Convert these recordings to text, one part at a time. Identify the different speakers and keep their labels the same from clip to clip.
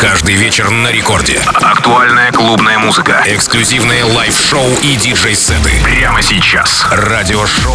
Speaker 1: Каждый вечер на рекорде. Актуальная клубная музыка. Эксклюзивные лайв-шоу и диджей-сеты. Прямо сейчас. Радиошоу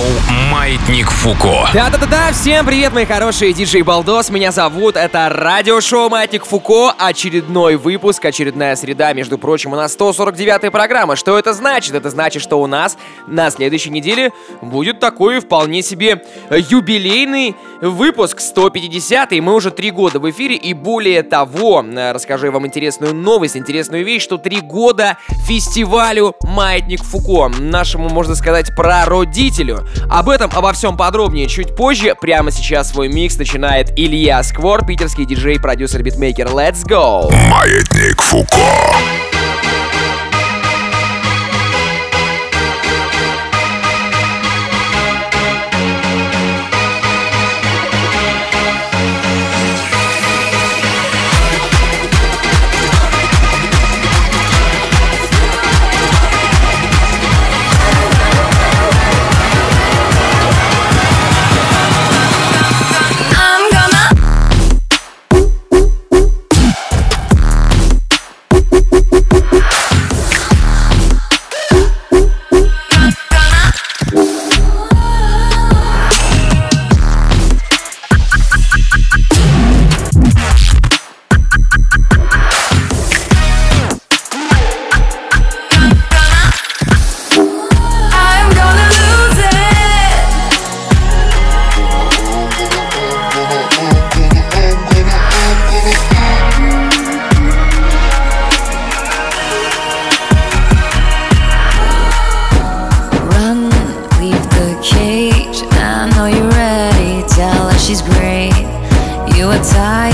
Speaker 1: «Маятник Фуко».
Speaker 2: Да-да-да-да, всем привет, мои хорошие диджей Балдос. Меня зовут, это радиошоу «Маятник Фуко». Очередной выпуск, очередная среда, между прочим, у нас 149-я программа. Что это значит? Это значит, что у нас на следующей неделе будет такой вполне себе юбилейный выпуск 150-й. Мы уже три года в эфире, и более того, расскажу я вам интересную новость, интересную вещь, что три года фестивалю «Маятник Фуко», нашему, можно сказать, прародителю. Об этом, обо всем подробнее чуть позже. Прямо сейчас свой микс начинает Илья Сквор, питерский диджей, продюсер, битмейкер. Let's go!
Speaker 1: «Маятник Фуко».
Speaker 3: she's great. You are tired.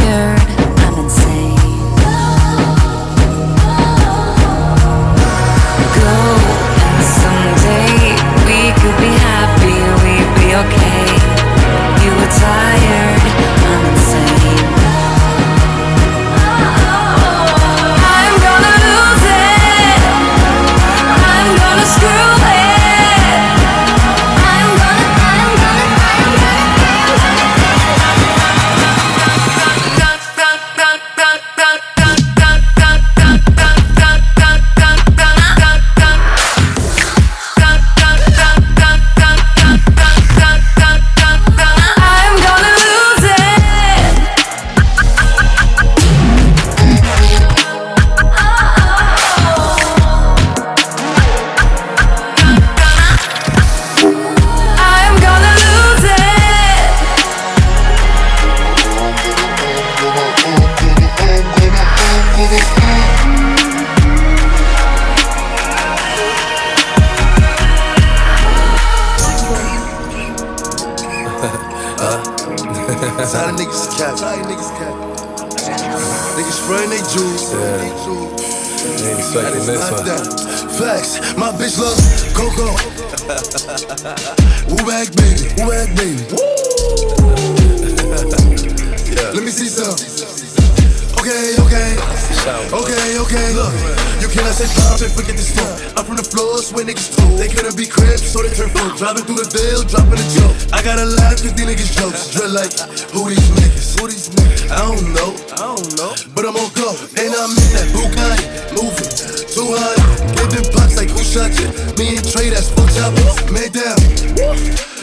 Speaker 4: but I'm on go. And I'm in that Bugatti, moving 200. Get them pops like who shot you? Me and Trey, that's full choppers. Made down.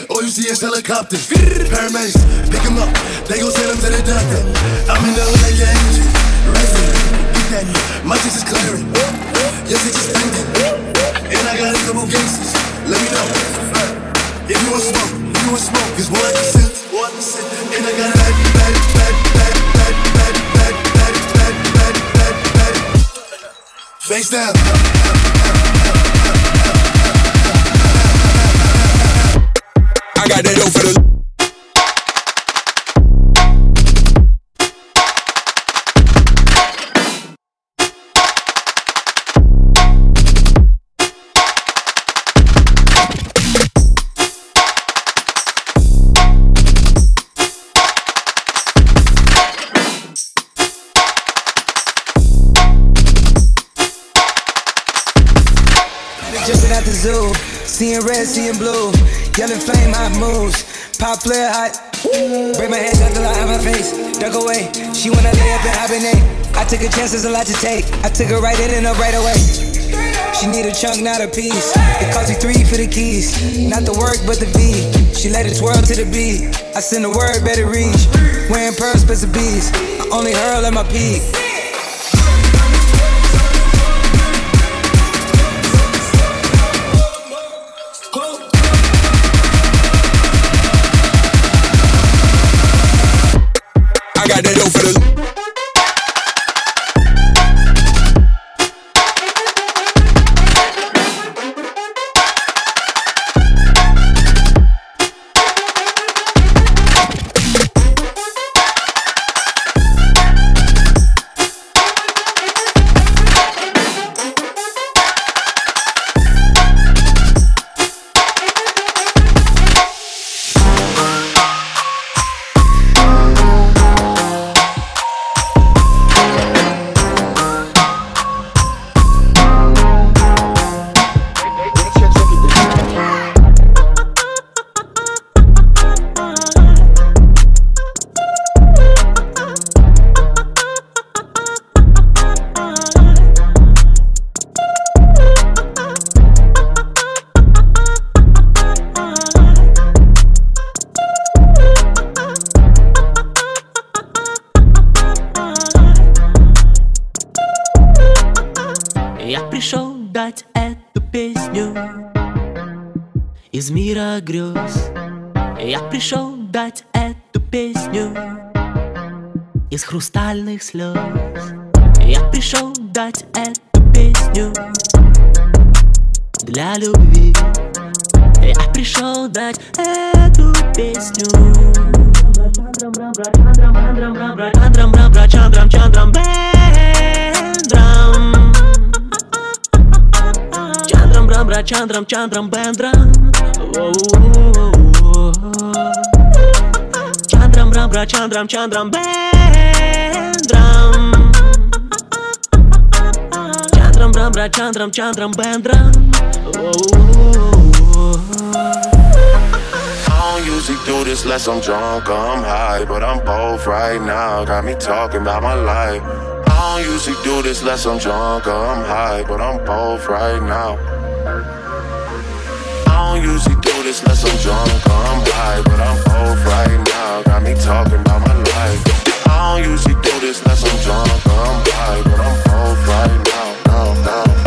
Speaker 4: All you see is helicopters. Paramedics, pick them up. They gon' send them to the doctor. I'm in the L.A. like your engine. Resident, get that. My chest is clearing. Your bitch is thinking. And I got a couple cases. Let me know. If you want smoke, you want smoke. It's one percent, one percent. And I got a bass down. I got that dope for the
Speaker 5: Pop flare hot. Break my hands head, until I have my face. Duck away. She wanna lay up and hibernate. I took a chance, there's a lot to take. I took her right in and up right away. She need a chunk, not a piece. It cost me three for the keys. Not the work, but the V. She let it twirl to the beat. I send a word, better reach. Wearing pearls, bits of bees. I only hurl at my peak.
Speaker 6: чандрам, чандрам, бендрам. Воу-воу-воу. Чандрам, брам, бра, чандрам, чандрам, бендрам. Чандрам, брам, бра, чандрам, чандрам, бендрам. Воу-воу-воу.
Speaker 7: I don't usually do this unless I'm drunk or I'm high, but I'm both right now. Got me talking about my life. I don't usually do this unless I'm drunk or I'm high, but I'm both right now. I don't usually do this unless I'm drunk or I'm high, but I'm both right now. Got me talking about my life. I don't usually do this unless I'm drunk or I'm high, but I'm both right now. No, no,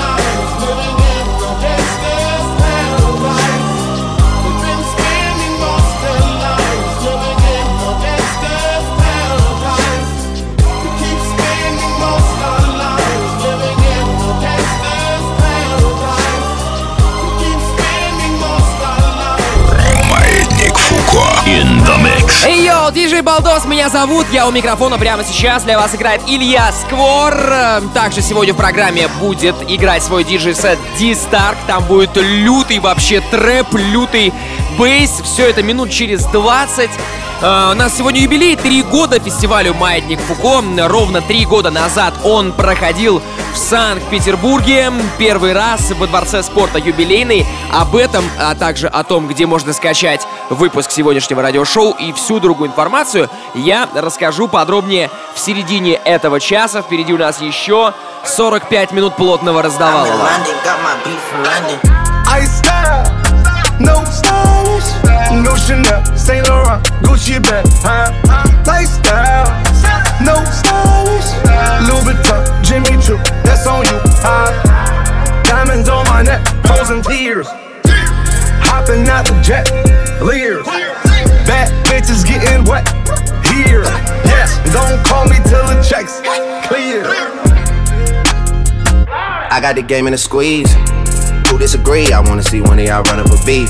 Speaker 1: the
Speaker 2: йоу, диджей Балдос, меня зовут, я у микрофона прямо сейчас, для вас играет Илья Сквор. Э, Также сегодня в программе будет играть свой диджей-сет D-Stark, там будет лютый вообще трэп, лютый бейс, все это минут через 20. Э, У нас сегодня юбилей, три года фестивалю «Маятник Фуко». Ровно три года назад он проходил в Санкт-Петербурге. Первый раз во Дворце спорта юбилейный. Об этом, а также о том, где можно скачать выпуск сегодняшнего радиошоу и всю другую информацию, я расскажу подробнее в середине этого часа. Впереди у нас еще 45 минут плотного
Speaker 8: London.
Speaker 9: I style, no stylish, no Chanel, Saint Laurent, Gucci bag, huh? Lifestyle, no stylish, Louis Vuitton, Jimmy Choo, that's on you, huh? Diamonds on my neck, frozen tears, hopping out the jet, leers, bad bitches getting wet here. Yes, don't call me till the checks clear.
Speaker 10: I got the game in a squeeze. Who disagree? I wanna see one of y'all run up a beat.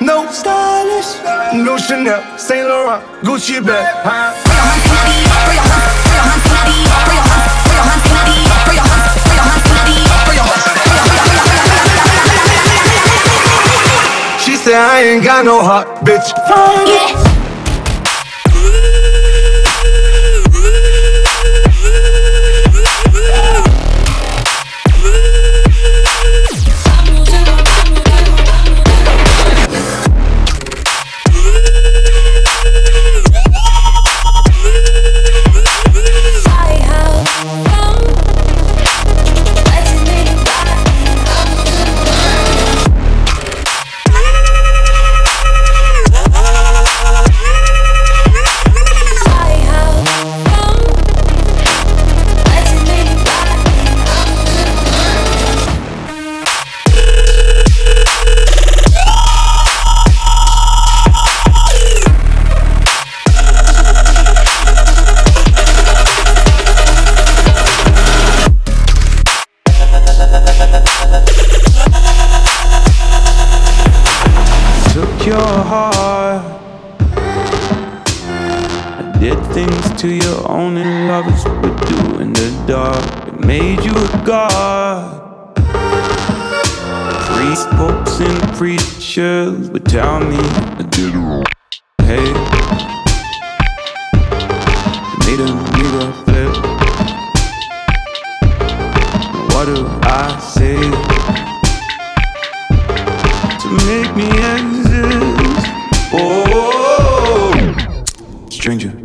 Speaker 9: no stylish, no Chanel, Saint Laurent, Gucci bag. Huh? She said I ain't got no heart, bitch. took
Speaker 11: god. These folks and preachers would tell me to get wrong. Hey, made a mirror flip. What do I say to make me exist? Oh, stranger.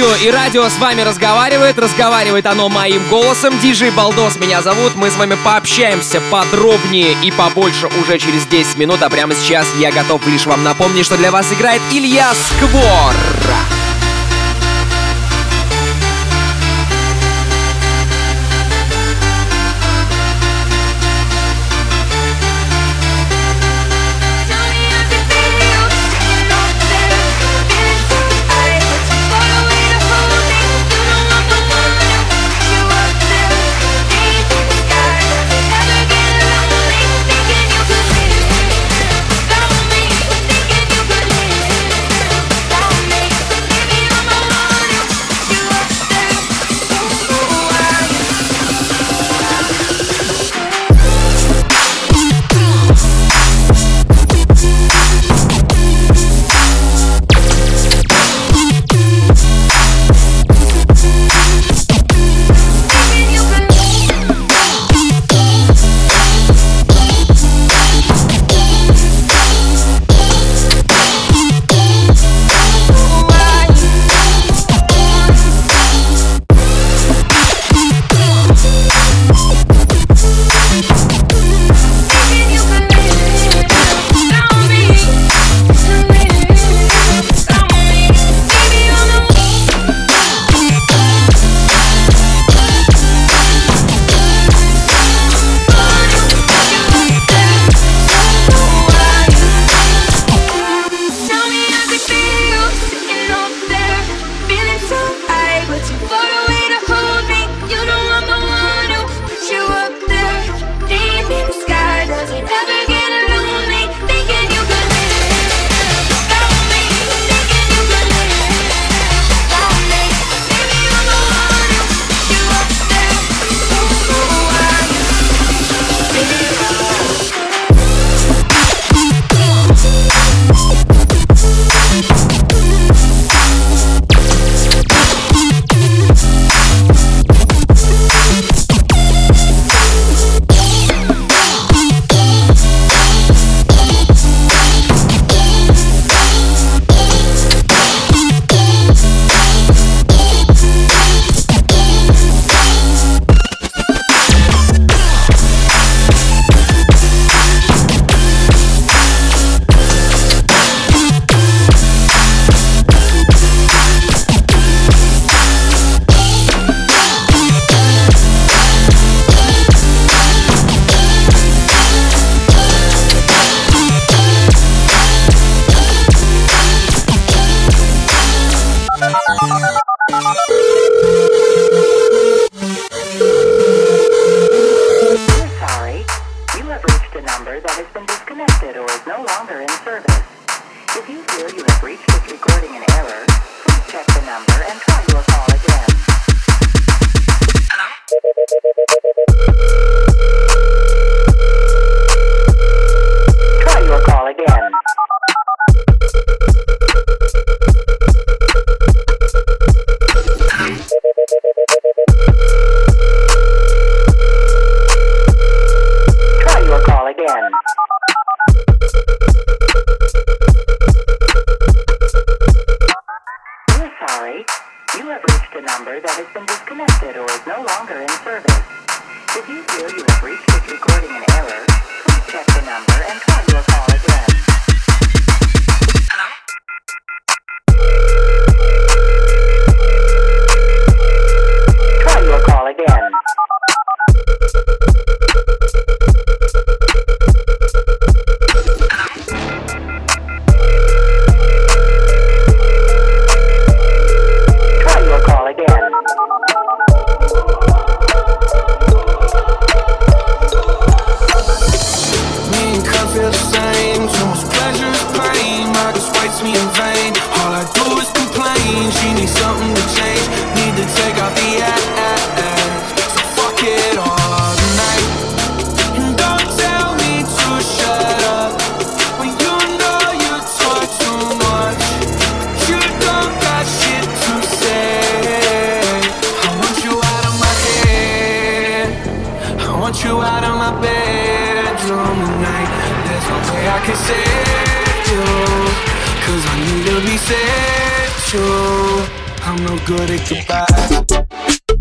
Speaker 2: Радио, и радио с вами разговаривает. Разговаривает оно моим голосом. Диджей Балдос меня зовут. Мы с вами пообщаемся подробнее и побольше уже через 10 минут. А прямо сейчас я готов лишь вам напомнить, что для вас играет Илья Сквор.
Speaker 12: I'm no good at goodbye.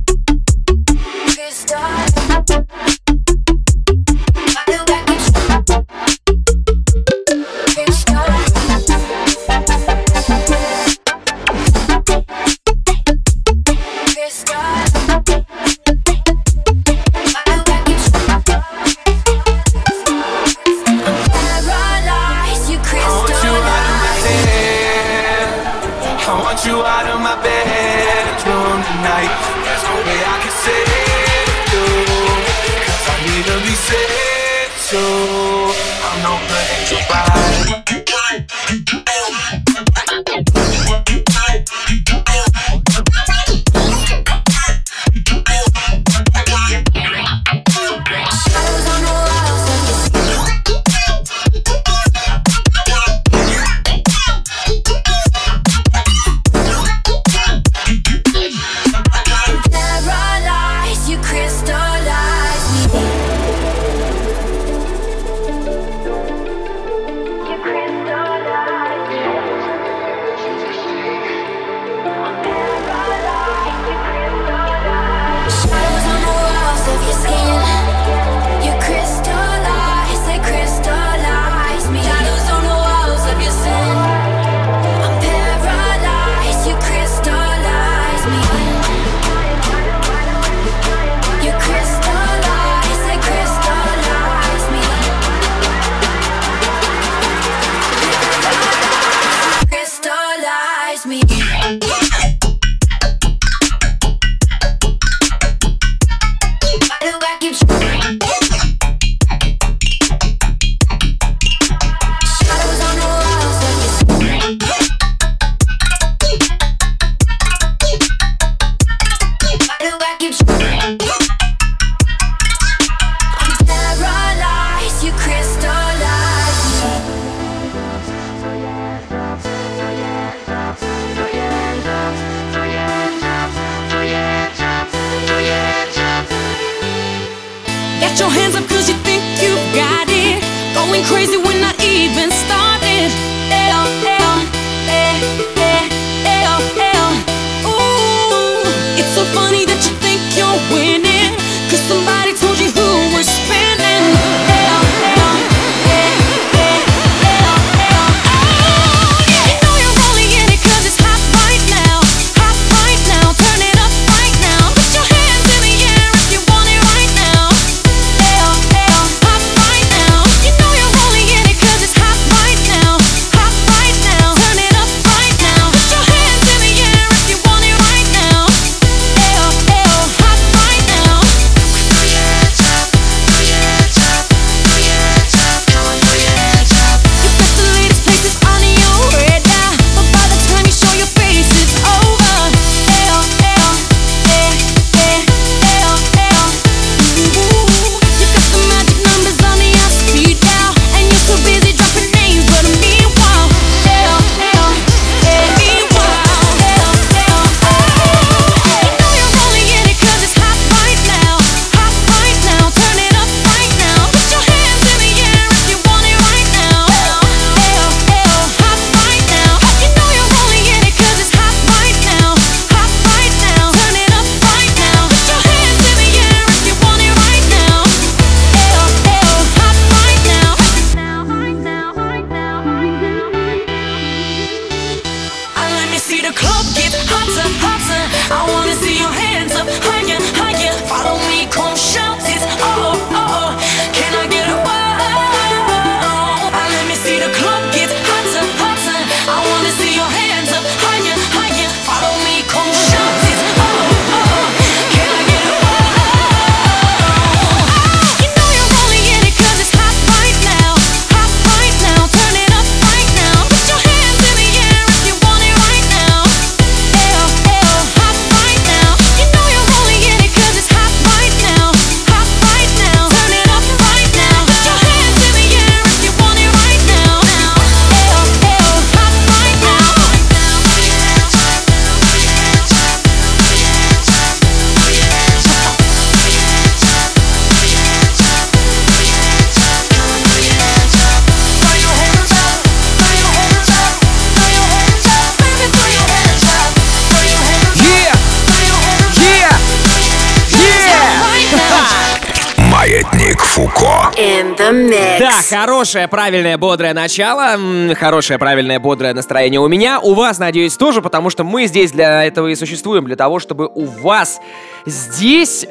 Speaker 2: Хорошее, правильное, бодрое начало, хорошее, правильное, бодрое настроение у меня, у вас, надеюсь, тоже, потому что мы здесь для этого и существуем, для того, чтобы у вас здесь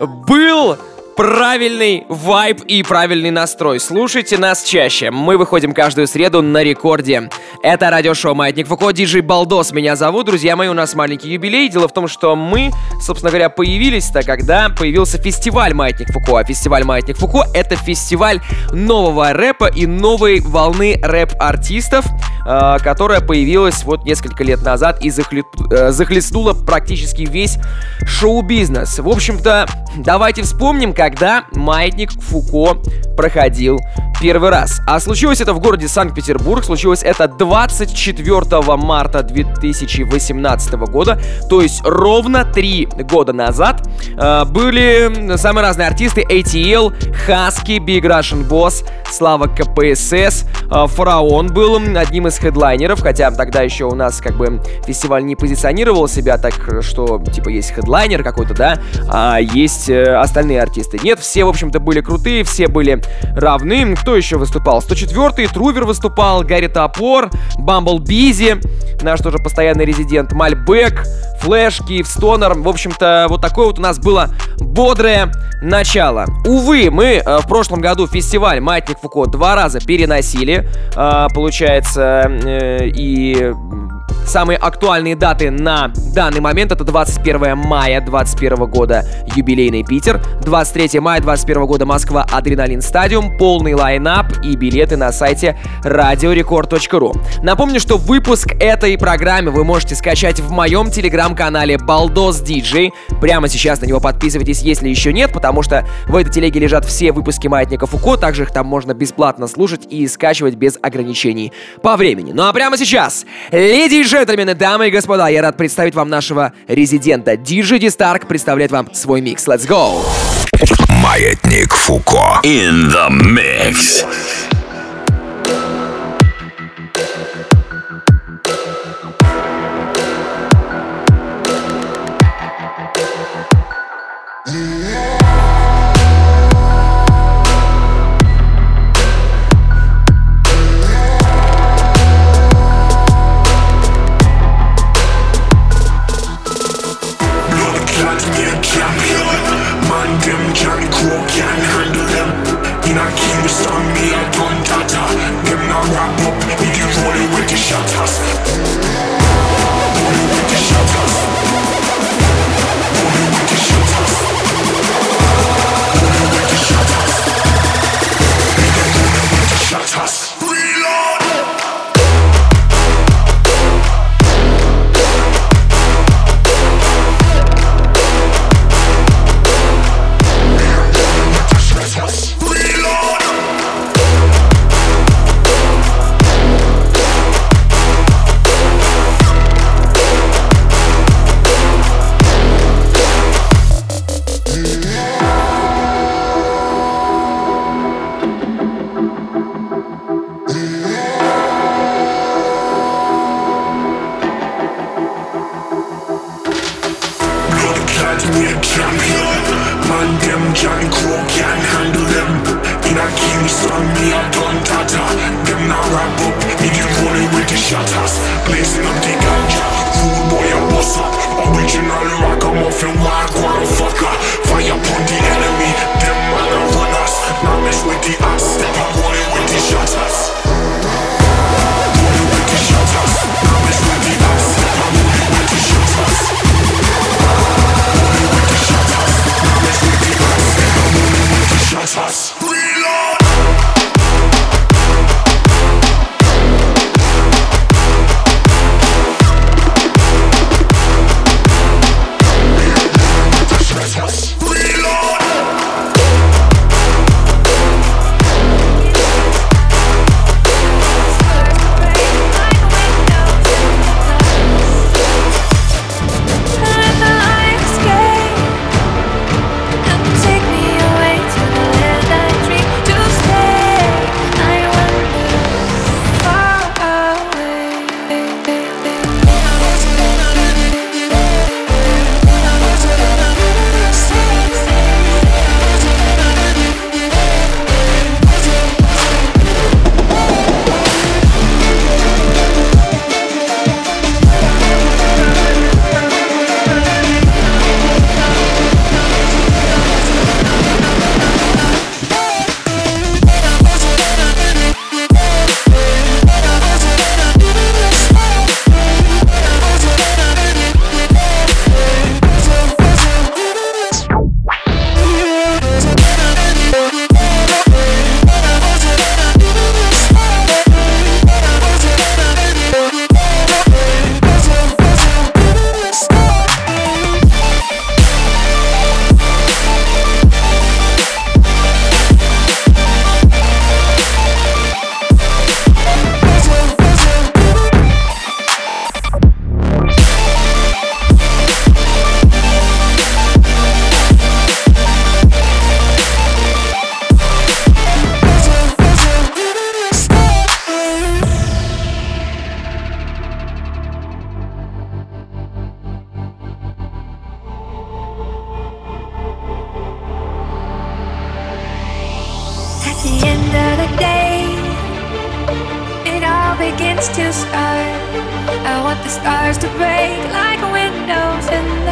Speaker 2: был правильный вайб и правильный настрой. Слушайте нас чаще. Мы выходим каждую среду на рекорде. Это радиошоу «Маятник Фуко», диджей Балдос меня зовут. Друзья мои, у нас маленький юбилей. Дело в том, что мы, собственно говоря, появились-то, когда появился фестиваль «Маятник Фуко». А фестиваль «Маятник Фуко» — это фестиваль нового рэпа и новой волны рэп-артистов, которая появилась вот несколько лет назад и э, захлестнула практически весь шоу-бизнес. В общем-то, давайте вспомним, когда «Маятник Фуко» проходил первый раз. А случилось это в городе Санкт-Петербург. Случилось это 24 марта 2018 года. То есть ровно три года назад э, были самые разные артисты ATL, Хаски, Big Russian Boss, Слава КПСС, э, Фараон был одним из хедлайнеров, хотя тогда еще у нас как бы фестиваль не позиционировал себя так, что типа есть хедлайнер какой-то, да, а есть э, остальные артисты. Нет, все, в общем-то, были крутые, все были равны. Кто еще выступал? 104-й, Трувер выступал, Гарри Топор, Бамбл Бизи, наш тоже постоянный резидент, Мальбек, Флэш, Киев Стонер. В общем-то, вот такое вот у нас было бодрое начало. Увы, мы э, в прошлом году фестиваль Маятник Фуко два раза переносили. Э, получается, и Самые актуальные даты на данный момент это 21 мая 21 года юбилейный Питер, 23 мая 21 года Москва Адреналин Стадиум, полный лайнап и билеты на сайте radiorecord.ru. Напомню, что выпуск этой программы вы можете скачать в моем телеграм-канале Балдос Диджей. Прямо сейчас на него подписывайтесь, если еще нет, потому что в этой телеге лежат все выпуски Маятника Фуко, также их там можно бесплатно слушать и скачивать без ограничений по времени. Ну а прямо сейчас, леди джентльмены, дамы и господа, я рад представить вам нашего резидента. Диджей Ди Старк представляет вам свой микс. Let's go!
Speaker 1: Маятник Фуко. In the mix.
Speaker 13: To start. I want the stars to break like windows in the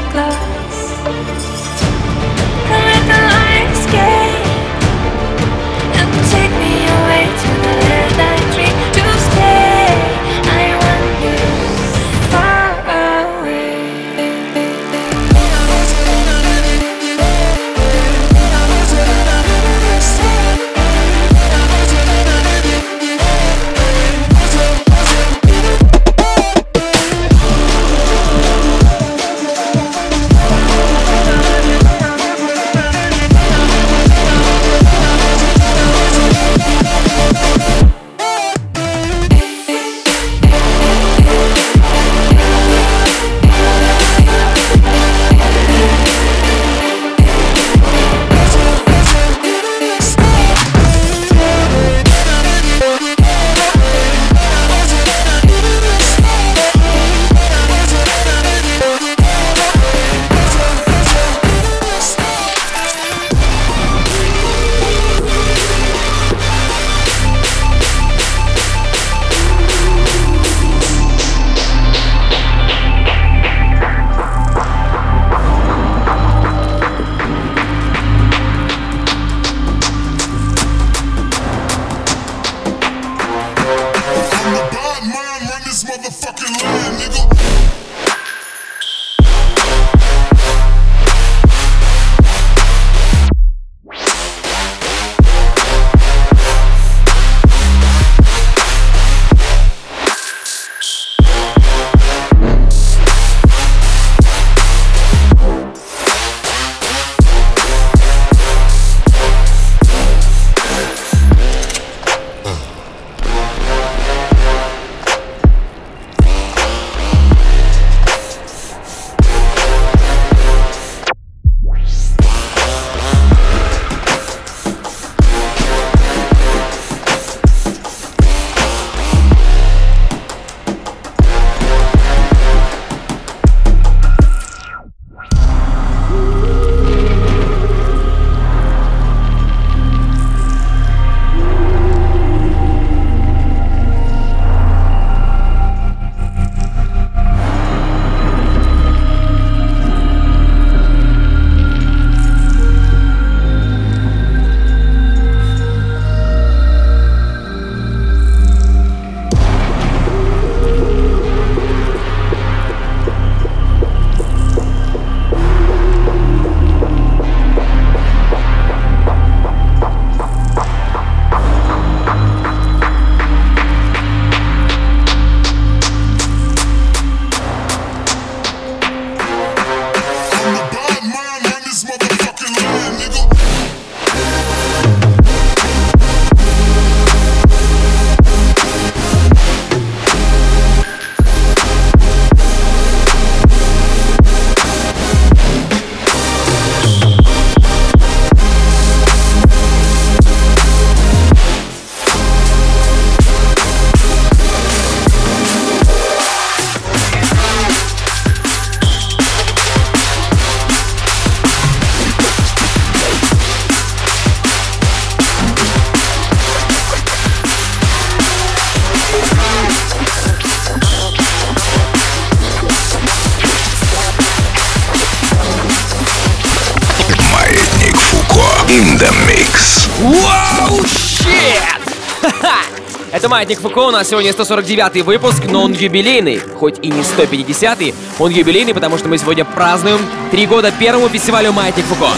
Speaker 2: Маятник Фуко, у нас сегодня 149 выпуск, но он юбилейный. Хоть и не 150-й, он юбилейный, потому что мы сегодня празднуем три года первому фестивалю Маятник Фуко.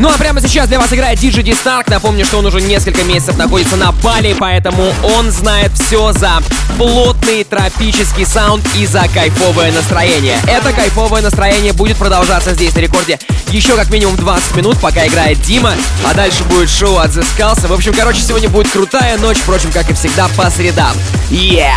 Speaker 2: Ну а прямо сейчас для вас играет D Stark. Напомню, что он уже несколько месяцев находится на Бали, поэтому он знает все за плотный тропический саунд и за кайфовое настроение. Это кайфовое настроение будет продолжаться здесь на рекорде еще как минимум 20 минут, пока играет Дима, а дальше будет шоу от Skulls. В общем, короче, сегодня будет крутая ночь, впрочем, как и всегда, по средам. Yeah!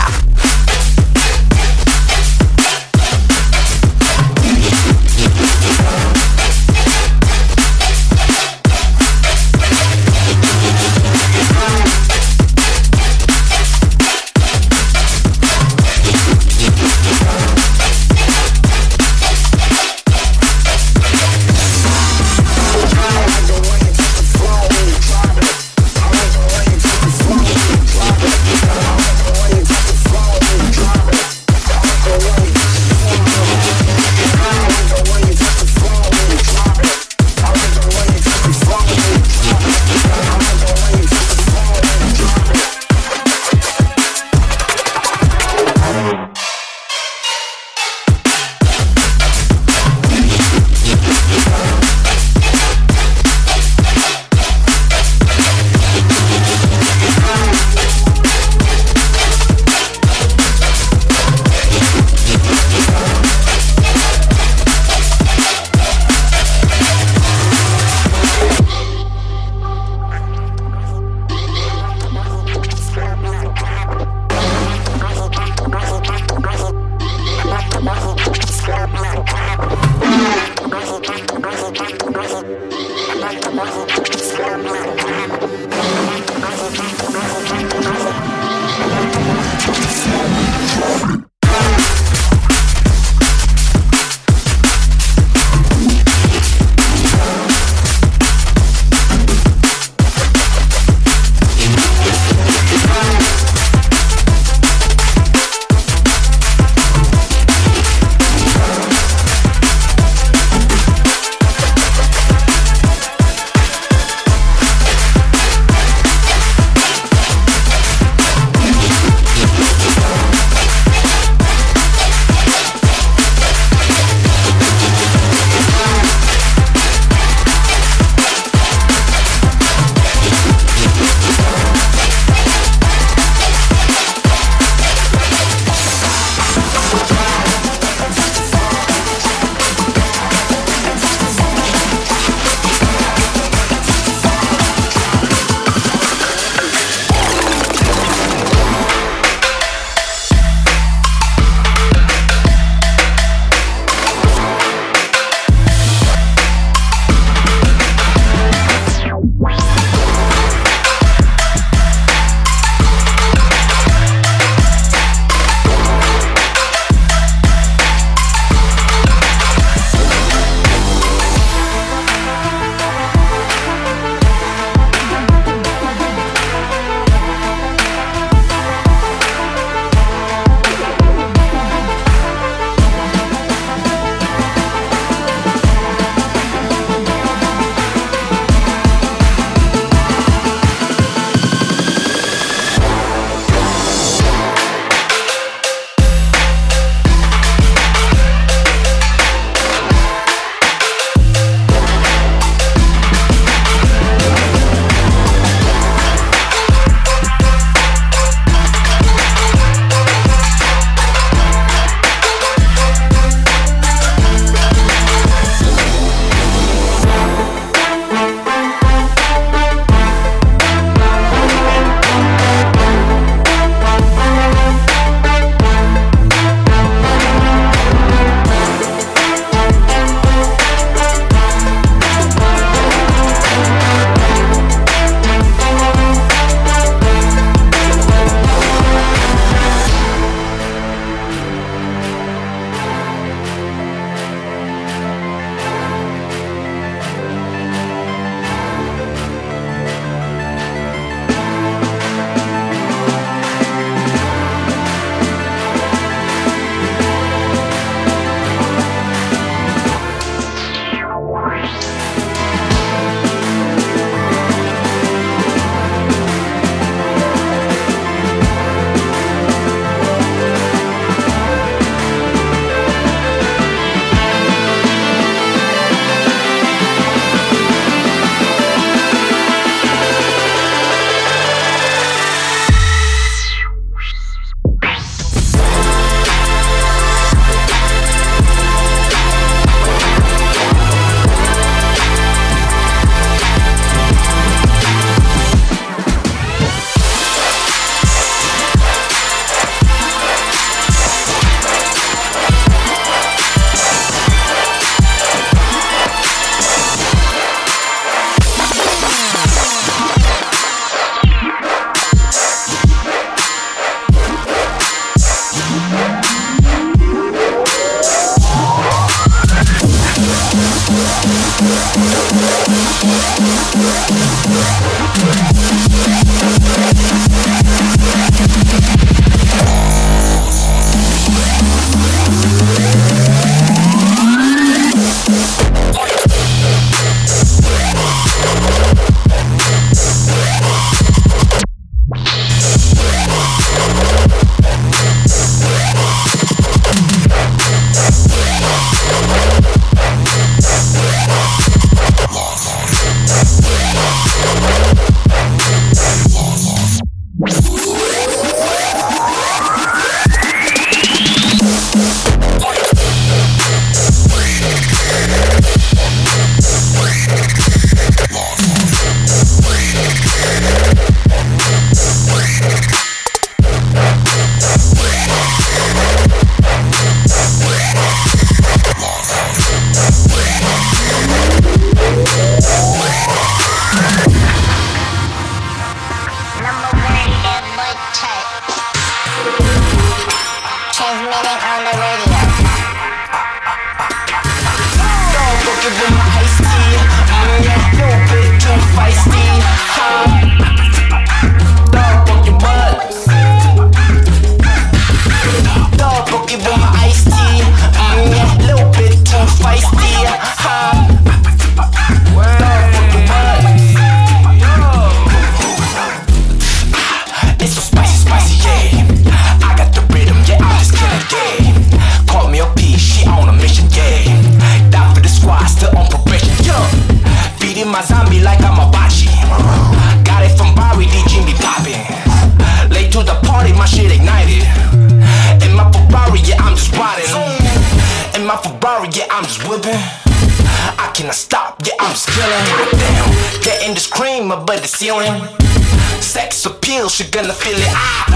Speaker 14: Sex appeal, she gonna feel it. Ah,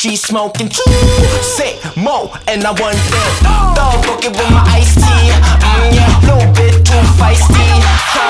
Speaker 14: she's smoking too. Sick, mo, and I want that. Dog fucking with my iced tea. Mm, Yeah, little bit too feisty. Ha.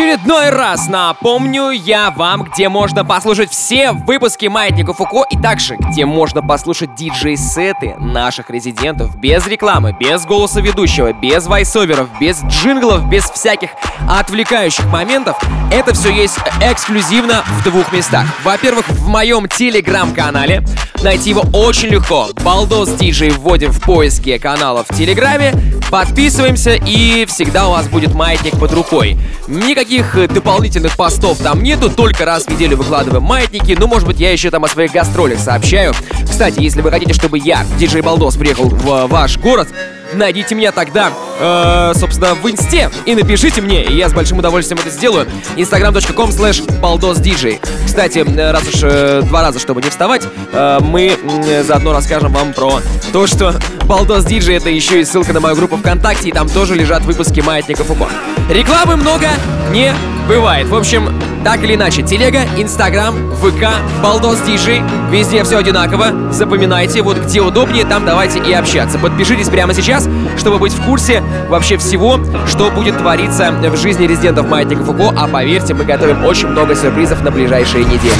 Speaker 2: Очередной раз напомню я вам, где можно послушать все выпуски Маятника Фуко и также, где можно послушать диджей-сеты наших резидентов без рекламы, без голоса ведущего, без вайсоверов, без джинглов, без всяких отвлекающих моментов. Это все есть эксклюзивно в двух местах. Во-первых, в моем телеграм-канале. Найти его очень легко. Балдос Диджей вводим в поиске каналов в Телеграме, подписываемся и всегда у вас будет маятник под рукой. Никаких э, дополнительных постов там нету, только раз в неделю выкладываем маятники, ну может быть я еще там о своих гастролях сообщаю. Кстати, если вы хотите, чтобы я, диджей Балдос, приехал в ваш город, найдите меня тогда, э, собственно, в инсте и напишите мне, и я с большим удовольствием это сделаю. instagram.com slash baldosdj. Кстати, раз уж э, два раза, чтобы не вставать, э, мы э, заодно расскажем вам про то, что Балдос Диджей это еще и ссылка на мою группу ВКонтакте, и там тоже лежат выпуски Маятника Фуко. Рекламы много не бывает. В общем, так или иначе, телега, инстаграм, ВК, Балдос Диджей, везде все одинаково. Запоминайте, вот где удобнее, там давайте и общаться. Подпишитесь прямо сейчас, чтобы быть в курсе вообще всего, что будет твориться в жизни резидентов Маятника Фуко, а поверьте, мы готовим очень много сюрпризов на ближайшие недели.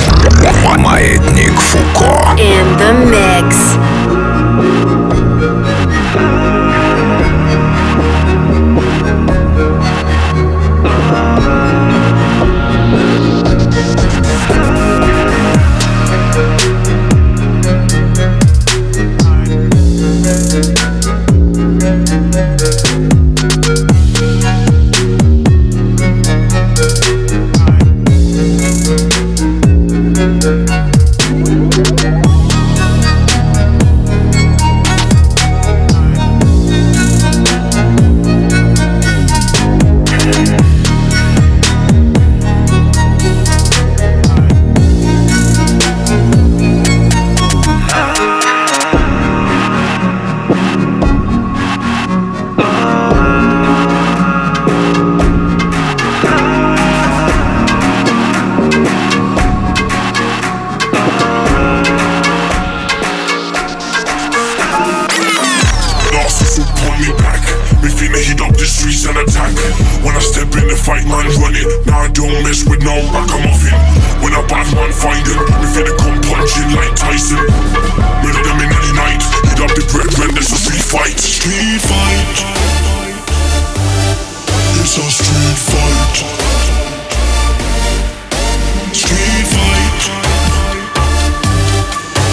Speaker 1: Маятник Фуко.
Speaker 15: In the mix.
Speaker 16: Fight. Street fight. It's a street fight. Street fight.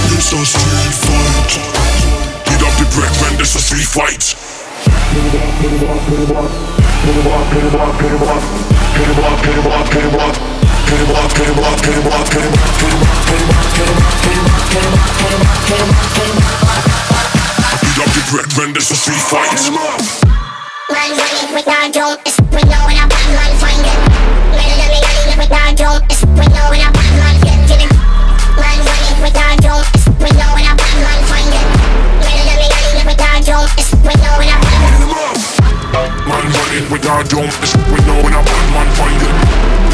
Speaker 16: It's a street fight. Heat up the bread when there's a street fight. Heat up the bread when a street fight.
Speaker 17: Man running with our dome, it's window when a bad man find it. Man running running with our dome, it's window when a bad man get it. Man running with our dome, it's window when a bad man find it. Man running running with our dome, it's window when a bad
Speaker 16: man. Man running with our dome, we know when a bad man find it.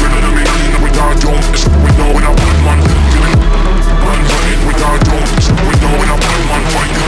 Speaker 16: Man running with our dome, we know when bad man get it. Man running with our dome, it's we know when bad man find it.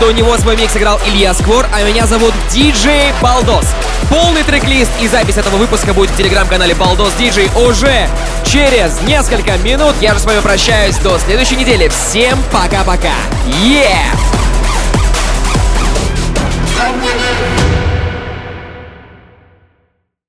Speaker 2: до него свой микс играл Илья Сквор, а меня зовут Диджей Балдос. Полный трек-лист и запись этого выпуска будет в телеграм-канале Балдос Диджей уже через несколько минут. Я же с вами прощаюсь до следующей недели. Всем пока-пока. Yeah!